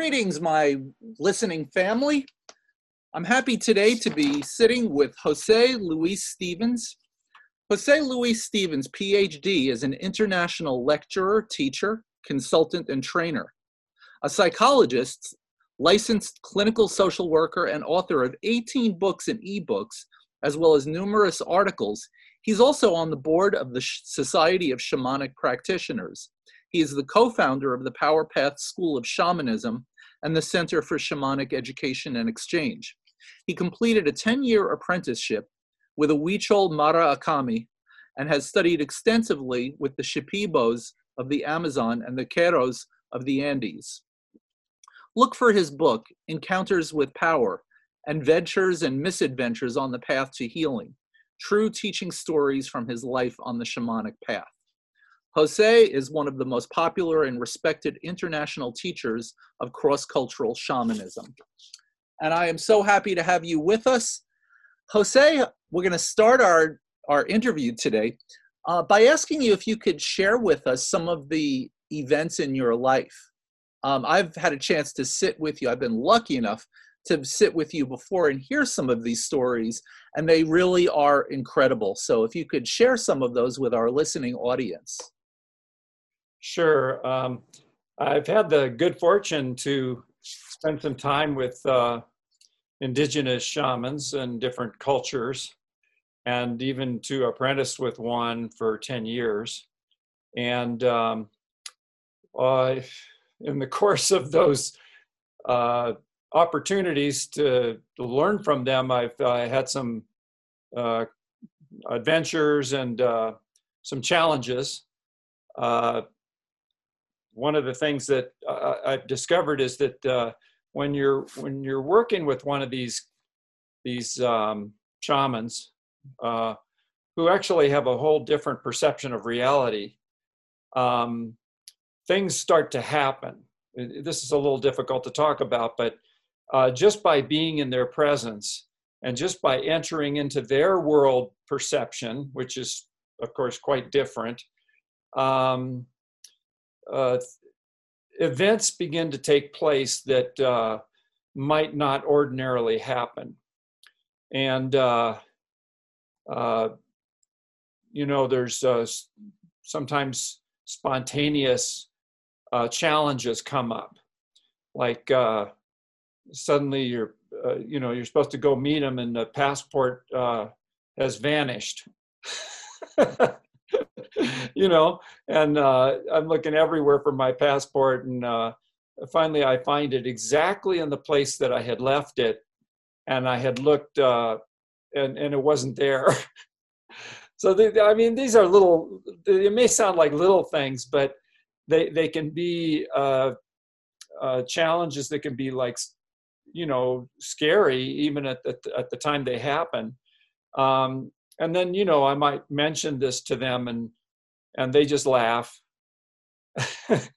Greetings, my listening family. I'm happy today to be sitting with Jose Luis Stevens. Jose Luis Stevens, PhD, is an international lecturer, teacher, consultant, and trainer. A psychologist, licensed clinical social worker, and author of 18 books and ebooks, as well as numerous articles. He's also on the board of the Society of Shamanic Practitioners. He is the co founder of the Power Path School of Shamanism and the Center for Shamanic Education and Exchange. He completed a 10 year apprenticeship with a Huichol Mara'akame and has studied extensively with the Shipibos of the Amazon and the Q'eros of the Andes. Look for his book, Encounters with Power Adventures and Misadventures on the Path to Healing True Teaching Stories from His Life on the Shamanic Path. Jose is one of the most popular and respected international teachers of cross cultural shamanism and I am so happy to have you with us. Jose, we're going to start our, our interview today uh, by asking you if you could share with us some of the events in your life. Um, I've had a chance to sit with you. I've been lucky enough to sit with you before and hear some of these stories, and they really are incredible. So, if you could share some of those with our listening audience. Sure. Um, I've had the good fortune to spend some time with uh, indigenous shamans and different cultures, and even to apprentice with one for 10 years. And um, uh, in the course of those uh, opportunities to, to, learn from them, I've uh, had some uh, adventures and uh, some challenges. Uh, one of the things that I've discovered is that when you're when you're working with one of these these um, shamans uh, who actually have a whole different perception of reality, um, things start to happen. This is a little difficult to talk about, but uh, just by being in their presence and just by entering into their world perception, which is, of course, quite different, um, uh, events begin to take place that uh, might not ordinarily happen. And, uh, uh, you know, there's uh, sometimes spontaneous uh, challenges come up. Like suddenly you're, you know, you're supposed to go meet them and the passport has vanished. you know, and uh, I'm looking everywhere for my passport, and uh, finally I find it exactly in the place that I had left it, and I had looked, uh, and and it wasn't there. so I mean, these are little. It may sound like little things, but they they can be uh, uh, challenges that can be like, you know, scary even at the at the time they happen. Um, and then you know i might mention this to them and and they just laugh.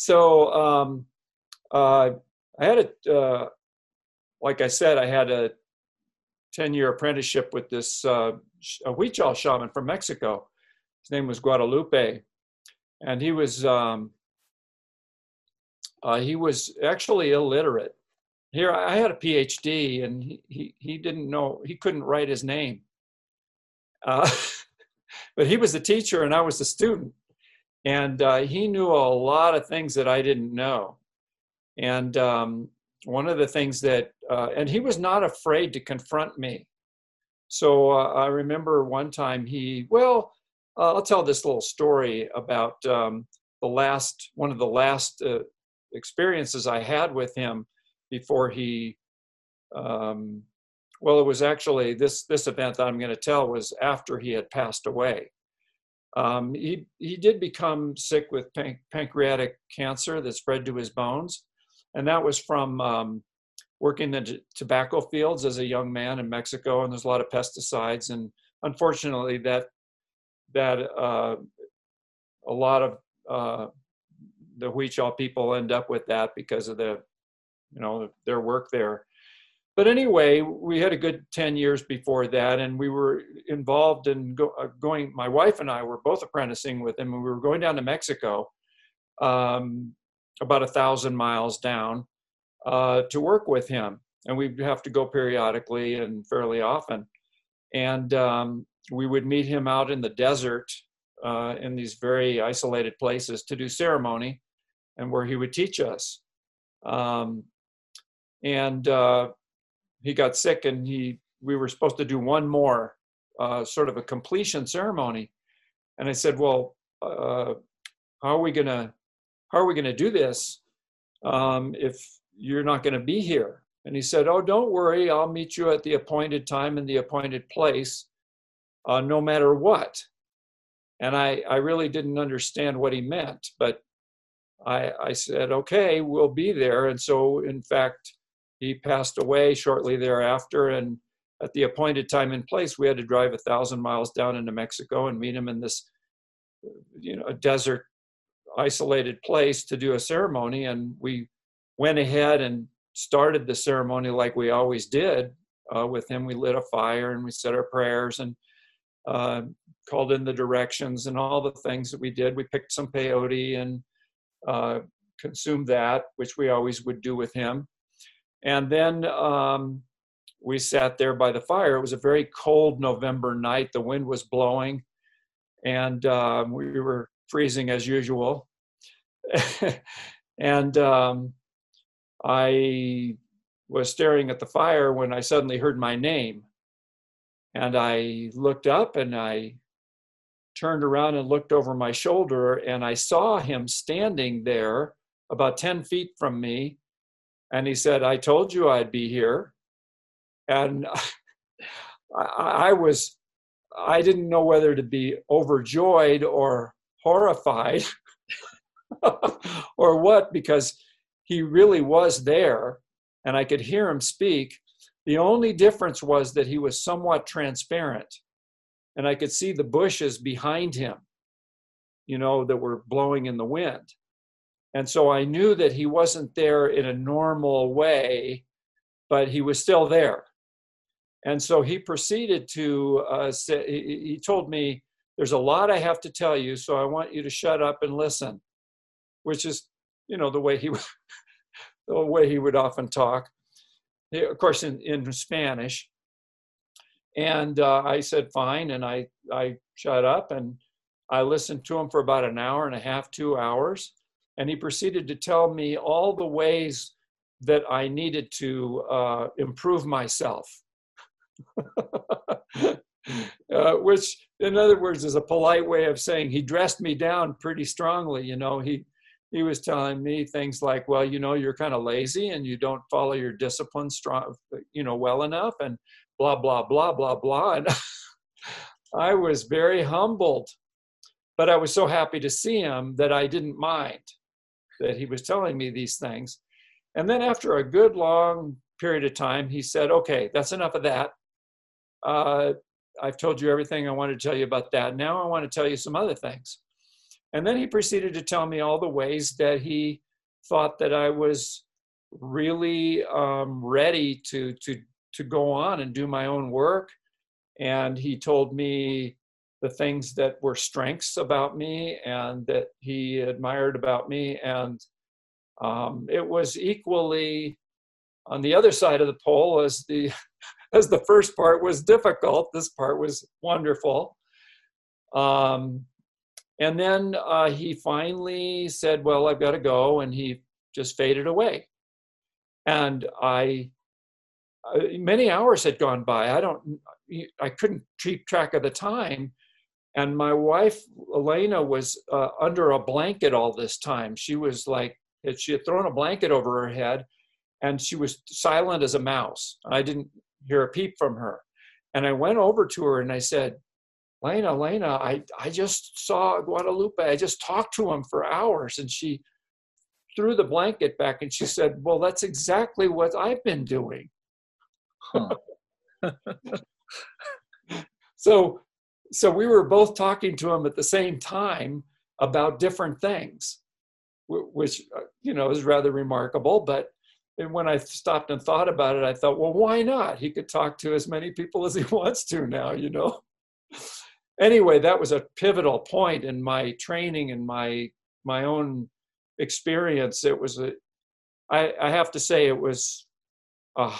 So um, uh, i had a uh, like i said i had a 10 year apprenticeship with this uh, a huichol shaman from mexico. His name was guadalupe and he was um, uh, he was actually illiterate. Here i had a phd and he, he, he didn't know he couldn't write his name. Uh, but he was the teacher and I was the student. And uh, he knew a lot of things that I didn't know. And um, one of the things that, uh, and he was not afraid to confront me. So uh, I remember one time he, well, uh, I'll tell this little story about um, the last, one of the last uh, experiences I had with him before he um, well, it was actually this this event that I'm going to tell was after he had passed away. Um, he he did become sick with pan- pancreatic cancer that spread to his bones, and that was from um, working in the tobacco fields as a young man in Mexico, and there's a lot of pesticides, and unfortunately, that that uh, a lot of uh, the Huichol people end up with that because of the, you know, their work there. But anyway, we had a good 10 years before that, and we were involved in go, uh, going. My wife and I were both apprenticing with him, and we were going down to Mexico, um, about a thousand miles down, uh, to work with him. And we'd have to go periodically and fairly often. And um, we would meet him out in the desert uh, in these very isolated places to do ceremony and where he would teach us. Um, and uh, he got sick and he we were supposed to do one more uh, sort of a completion ceremony. And I said, well, uh, how are we gonna how are we gonna do this um, if you're not gonna be here? And he said, oh, don't worry, I'll meet you at the appointed time in the appointed place, uh, no matter what. And I, I really didn't understand what he meant, but I, I said, okay, we'll be there. And so, in fact, he passed away shortly thereafter. And at the appointed time and place, we had to drive a thousand miles down into Mexico and meet him in this, you know, a desert, isolated place to do a ceremony. And we went ahead and started the ceremony like we always did uh, with him. We lit a fire and we said our prayers and uh, called in the directions and all the things that we did. We picked some peyote and uh, consumed that, which we always would do with him. And then um, we sat there by the fire. It was a very cold November night. The wind was blowing, and uh, we were freezing as usual. and um, I was staring at the fire when I suddenly heard my name. And I looked up and I turned around and looked over my shoulder, and I saw him standing there about 10 feet from me and he said, I told you I'd be here. And I, was, I didn't know whether to be overjoyed or horrified or what, because he really was there and I could hear him speak. The only difference was that he was somewhat transparent and I could see the bushes behind him, you know, that were blowing in the wind. And so I knew that he wasn't there in a normal way, but he was still there. And so he proceeded to uh, say, he told me, There's a lot I have to tell you, so I want you to shut up and listen, which is, you know, the way he, the way he would often talk, of course, in, in Spanish. And uh, I said, Fine. And I, I shut up and I listened to him for about an hour and a half, two hours and he proceeded to tell me all the ways that I needed to uh, improve myself. uh, which, in other words, is a polite way of saying he dressed me down pretty strongly. You know, he he was telling me things like, "Well, you know, you're kind of lazy and you don't follow your discipline strong, you know, well enough," and blah blah blah blah blah. And I was very humbled, but I was so happy to see him that I didn't mind that he was telling me these things. And then after a good long period of time, he said, okay, that's enough of that. Uh, I've told you everything I wanted to tell you about that. Now I want to tell you some other things. And then he proceeded to tell me all the ways that he thought that I was really um, ready to, to, to go on and do my own work. And he told me the things that were strengths about me and that he admired about me. And um, it was equally on the other side of the pole as the as the first part was difficult. This part was wonderful. Um, and then uh, he finally said, "Well, I've got to go," and he just faded away. And I, uh, many hours had gone by. I don't, I couldn't keep track of the time, and my wife elena was uh, under a blanket all this time she was like she had thrown a blanket over her head and she was silent as a mouse i didn't hear a peep from her and i went over to her and i said lena lena i, I just saw guadalupe i just talked to him for hours and she threw the blanket back and she said, Well, that's exactly what I've been doing. Huh. so so we were both talking to him at the same time about different things which uh, you know is rather remarkable but when i stopped and thought about it i thought well why not? He could talk to as many people as he wants to now you know? Anyway that was a pivotal point in my training and my my own experience. It was a i i have to say it was uh,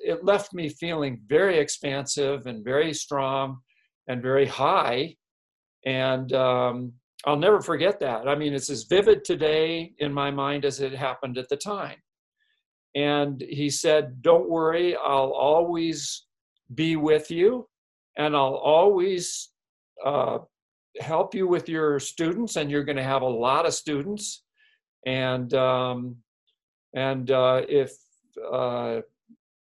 it left me feeling very expansive and very strong and very high. And um, I'll never forget that. I mean, it's as vivid today in my mind as it happened at the time. And he said, Don't worry, I'll always be with you and I'll always uh, help you with your students. And you're going to have a lot of students. And um, and uh, if uh,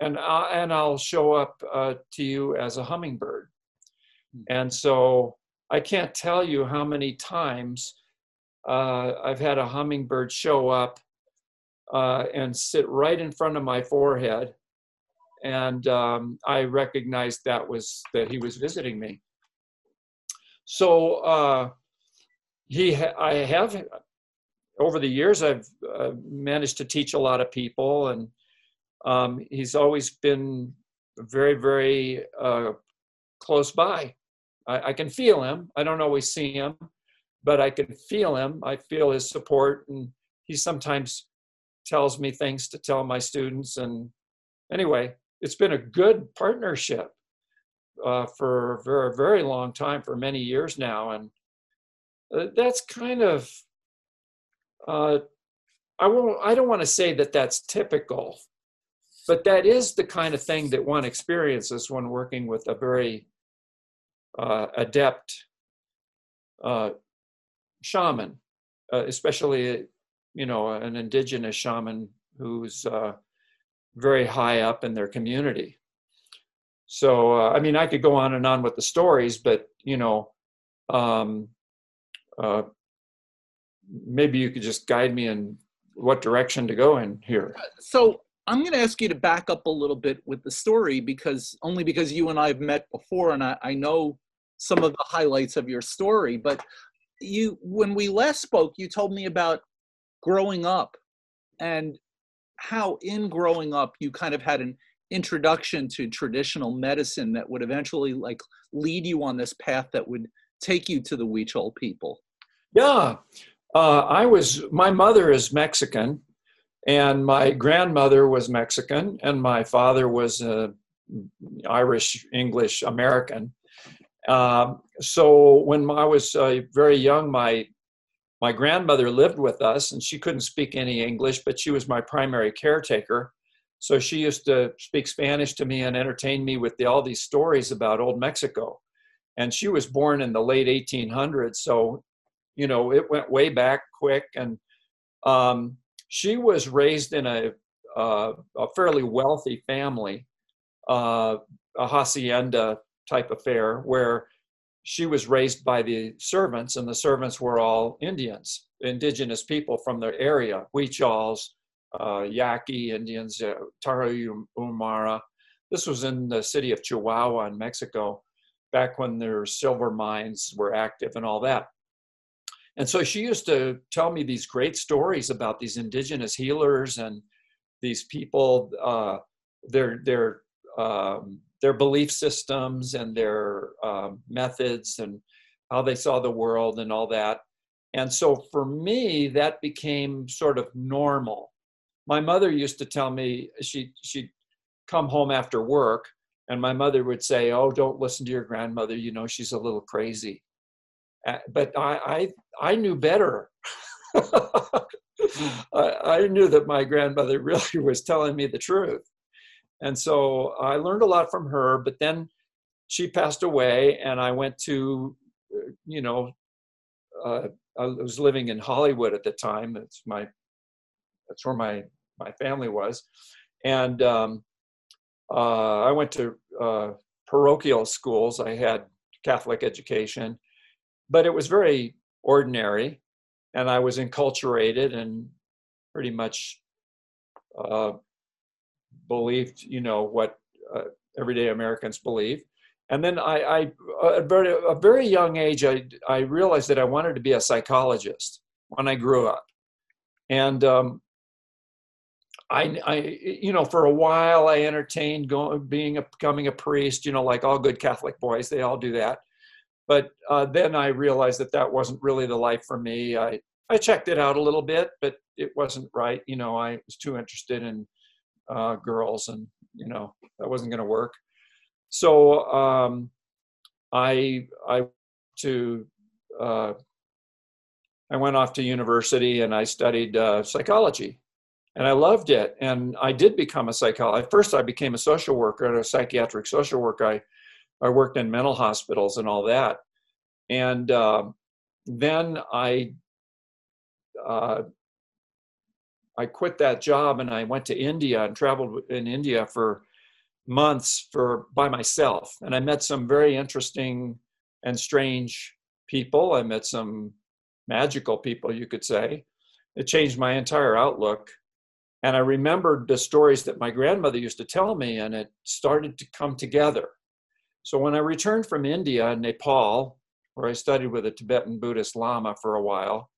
and I, and I'll show up uh, to you as a hummingbird. Hmm. And so I can't tell you how many times uh, I've had a hummingbird show up uh, and sit right in front of my forehead, and um, I recognized that was that he was visiting me. So uh, he, ha- I have over the years I've uh, managed to teach a lot of people, and um, he's always been very, very uh, close by. I, I, can feel him. I don't always see him, but I can feel him. I feel his support, and he sometimes tells me things to tell my students. And anyway, it's been a good partnership uh, for a very, very long time, for many years now, and uh, that's kind of. Uh, I won't. I don't want to say that that's typical but that is the kind of thing that one experiences when working with a very uh, adept uh, shaman, uh, especially you know an indigenous shaman who's uh, very high up in their community. So uh, I mean, I could go on and on with the stories, but you know, um, uh, maybe you could just guide me in what direction to go in here. So I'm going to ask you to back up a little bit with the story because only because you and I have met before and I, I know some of the highlights of your story. But you, when we last spoke, you told me about growing up and how in growing up you kind of had an introduction to traditional medicine that would eventually like lead you on this path that would take you to the Huichol people. Yeah, uh, I was. My mother is Mexican, and my grandmother was Mexican, and my father was Irish, English, American. Um, so when I was uh, very young, my my grandmother lived with us, and she couldn't speak any English, but she was my primary caretaker. So she used to speak Spanish to me and entertain me with the, all these stories about old Mexico. And she was born in the late 1800s, so you know it went way back quick. And um, she was raised in a, uh, a fairly wealthy family, uh, a hacienda type affair, where she was raised by the servants, and the servants were all Indians, indigenous people from their area, Huichols, uh, Yaqui Indians, uh, Tarahumara. This was in the city of Chihuahua in Mexico, back when their silver mines were active and all that. And so she used to tell me these great stories about these indigenous healers and these people, uh, their their um, their belief systems and their um, methods and how they saw the world and all that. And so for me, that became sort of normal. My mother used to tell me she she'd come home after work, and my mother would say, "Oh, don't listen to your grandmother. You know she's a little crazy." Uh, but I, I, I knew better. I, I knew that my grandmother really was telling me the truth. And so I learned a lot from her, but then she passed away and I went to, uh, you know, uh, I was living in Hollywood at the time. It's my, that's where my, my family was. And um, uh, I went to uh, parochial schools. I had Catholic education but it was very ordinary. and I was enculturated and pretty much uh, believed, you know, what uh, everyday Americans believe. And then I, I at very, a very young age, I, I realized that I wanted to be a psychologist when I grew up. And um, I, I, you know, for a while I entertained going, being a, becoming a priest, you know, like all good Catholic boys, they all do that. But uh, then I realized that that wasn't really the life for me. I, I checked it out a little bit, but it wasn't right. You know, I was too interested in uh, girls, and you know that wasn't going to work. So um, I I to uh, I went off to university and I studied uh, psychology, and I loved it. And I did become a psychologist. First, I became a social worker a psychiatric social worker. I I worked in mental hospitals and all that. And uh, then I uh, I quit that job and I went to India and traveled in India for months for by myself. And I met some very interesting and strange people. I met some magical people, you could say. It changed my entire outlook. And I remembered the stories that my grandmother used to tell me, and it started to come together. So when I returned from India and Nepal, where I studied with a Tibetan Buddhist Lama for a while,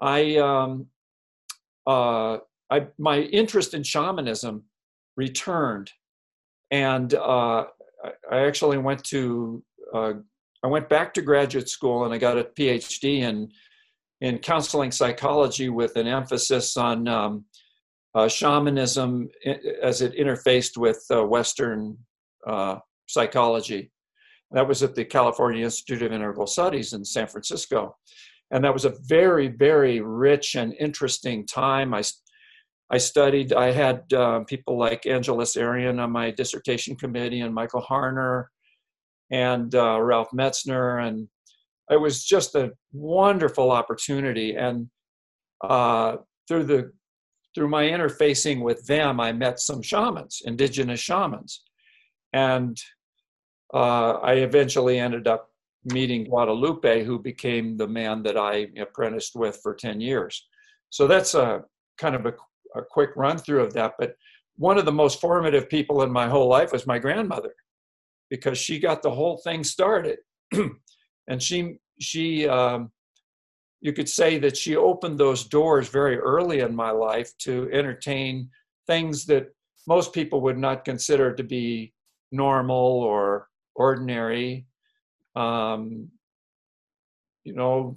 I, um, uh, I my interest in shamanism returned, and uh, I actually went to uh, I went back to graduate school and I got a PhD in in counseling psychology with an emphasis on um, uh, shamanism as it interfaced with uh, Western uh, psychology. That was at the California Institute of Integral Studies in San Francisco. And that was a very, very rich and interesting time. I, I studied, I had uh, people like Angeles Arrien on my dissertation committee and Michael Harner and uh, Ralph Metzner. And it was just a wonderful opportunity. And uh, through the through my interfacing with them, I met some shamans, indigenous shamans. And uh, I eventually ended up meeting Guadalupe, who became the man that I apprenticed with for 10 years. So that's a kind of a, a quick run through of that. But one of the most formative people in my whole life was my grandmother, because she got the whole thing started. and she, she, um, you could say that she opened those doors very early in my life to entertain things that most people would not consider to be normal or ordinary, um, you know,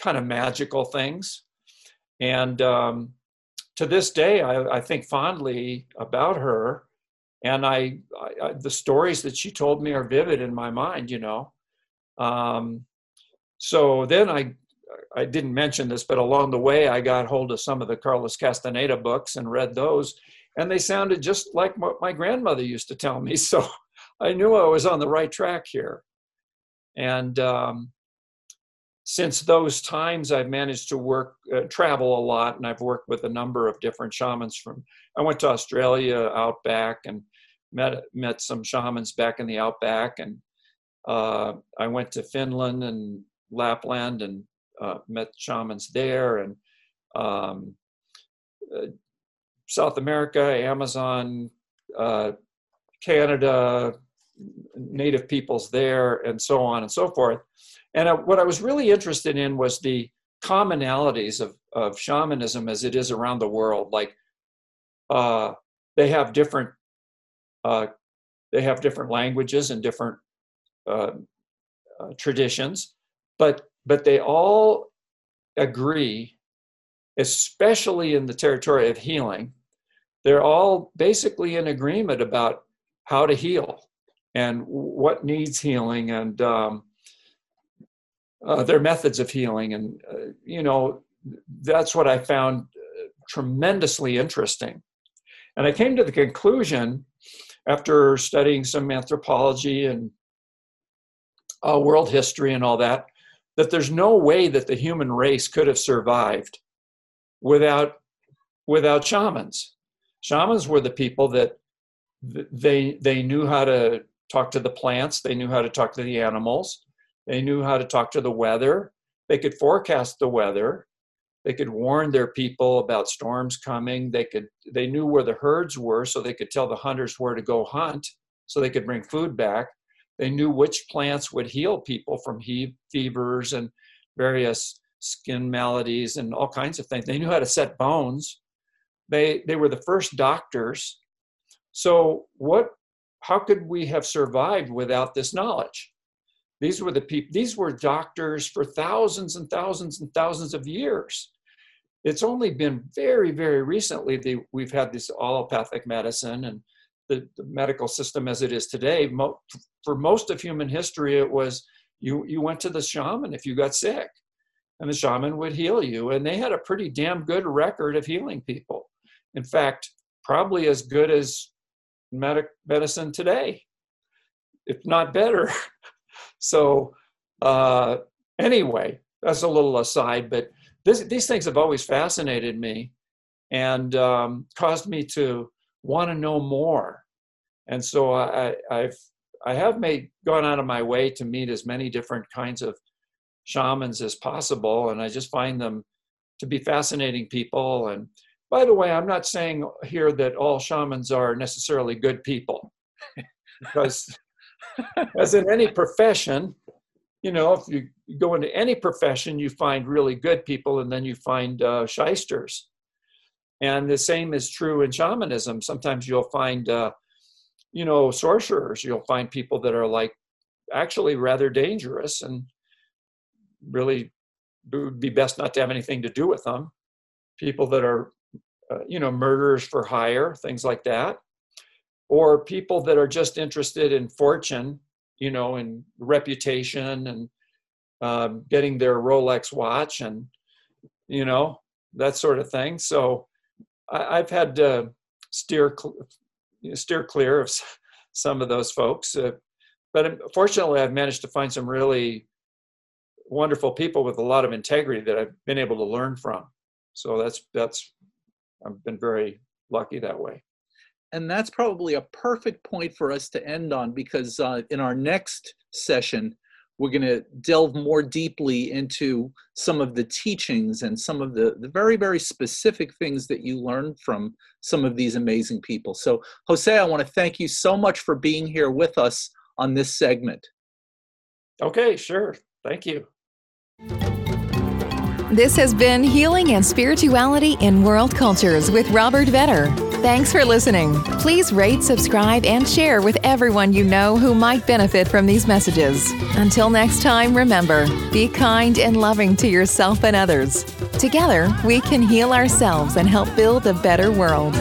kind of magical things. And um, to this day, I, I, think fondly about her. And I, I, the stories that she told me are vivid in my mind, you know. Um, so then I, I didn't mention this, but along the way, I got hold of some of the Carlos Castaneda books and read those, and they sounded just like what my grandmother used to tell me. So I knew I was on the right track here. And um, since those times, I've managed to work, uh, travel a lot, and I've worked with a number of different shamans. From I went to Australia, outback, and met met some shamans back in the outback, and uh, I went to Finland and Lapland and uh, met shamans there, and um, uh, South America, Amazon, uh, Canada, native peoples there, and so on and so forth. And uh, what I was really interested in was the commonalities of, of shamanism as it is around the world. Like uh, they have different uh, they have different languages and different uh, uh, traditions, but but they all agree, especially in the territory of healing. They're all basically in agreement about how to heal and what needs healing and um, uh, their methods of healing. And, uh, you know, that's what I found uh, tremendously interesting. And I came to the conclusion after studying some anthropology and uh, world history and all that, that there's no way that the human race could have survived without without shamans. Shamans were the people that they they knew how to talk to the plants, they knew how to talk to the animals, they knew how to talk to the weather, they could forecast the weather. They could warn their people about storms coming. They could they knew where the herds were, so they could tell the hunters where to go hunt, so they could bring food back. They knew which plants would heal people from he- fevers and various skin maladies and all kinds of things. They knew how to set bones. They they were the first doctors. So what how could we have survived without this knowledge? These were the people, these were doctors for thousands and thousands and thousands of years. It's only been very, very recently that we've had this allopathic medicine and the, the medical system as it is today. Mo- for most of human history, it was you, you went to the shaman if you got sick, and the shaman would heal you. And they had a pretty damn good record of healing people. In fact, probably as good as medic medicine today, if not better. so, uh, anyway, that's a little aside, but this, these things have always fascinated me and um, caused me to want to know more. And so I, I've I have made gone out of my way to meet as many different kinds of shamans as possible, and I just find them to be fascinating people. And by the way, I'm not saying here that all shamans are necessarily good people, because as in any profession, you know, if you go into any profession, you find really good people, and then you find uh, shysters. And the same is true in shamanism. Sometimes you'll find, uh, you know, sorcerers. You'll find people that are like actually rather dangerous and really would be best not to have anything to do with them. People that are, uh, you know, murderers for hire, things like that. Or people that are just interested in fortune, you know, and reputation and um, getting their Rolex watch and, you know, that sort of thing. So I, have had to steer steer clear of some of those folks. Uh, but fortunately, I've managed to find some really wonderful people with a lot of integrity that I've been able to learn from. So that's that's I've been very lucky that way. And that's probably a perfect point for us to end on because uh, in our next session, we're going to delve more deeply into some of the teachings and some of the, the very, very specific things that you learned from some of these amazing people. So, Jose, I want to thank you so much for being here with us on this segment. Okay, sure. Thank you. This has been Healing and Spirituality in World Cultures with Robert Vetter. Thanks for listening. Please rate, subscribe, and share with everyone you know who might benefit from these messages. Until next time, remember be kind and loving to yourself and others. Together, we can heal ourselves and help build a better world.